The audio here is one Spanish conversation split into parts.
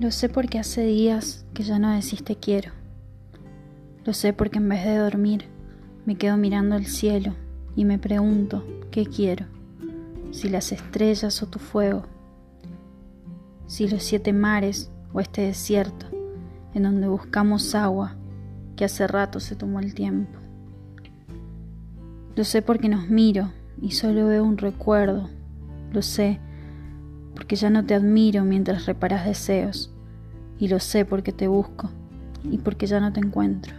Lo sé porque hace días que ya no decís te quiero. Lo sé porque en vez de dormir me quedo mirando el cielo y me pregunto qué quiero. Si las estrellas o tu fuego. Si los siete mares o este desierto en donde buscamos agua que hace rato se tomó el tiempo. Lo sé porque nos miro y solo veo un recuerdo. Lo sé porque ya no te admiro mientras reparas deseos, y lo sé porque te busco y porque ya no te encuentro.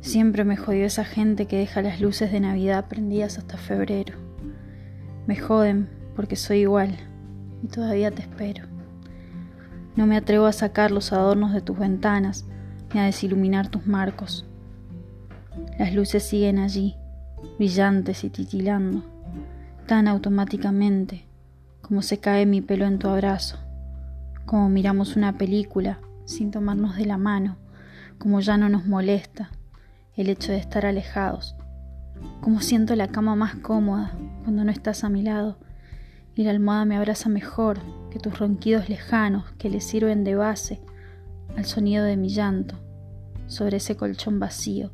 Siempre me jodió esa gente que deja las luces de Navidad prendidas hasta febrero. Me joden porque soy igual y todavía te espero. No me atrevo a sacar los adornos de tus ventanas ni a desiluminar tus marcos. Las luces siguen allí, brillantes y titilando, tan automáticamente como se cae mi pelo en tu abrazo, como miramos una película sin tomarnos de la mano, como ya no nos molesta el hecho de estar alejados, como siento la cama más cómoda cuando no estás a mi lado y la almohada me abraza mejor que tus ronquidos lejanos que le sirven de base al sonido de mi llanto sobre ese colchón vacío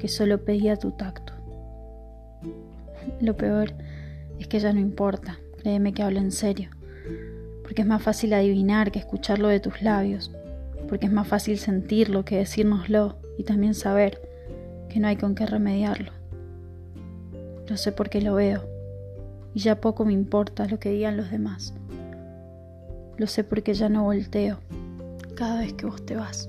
que solo pedía tu tacto. Lo peor es que ya no importa Créeme que hablo en serio, porque es más fácil adivinar que escucharlo de tus labios, porque es más fácil sentirlo que decírnoslo y también saber que no hay con qué remediarlo. Lo sé porque lo veo y ya poco me importa lo que digan los demás. Lo sé porque ya no volteo cada vez que vos te vas.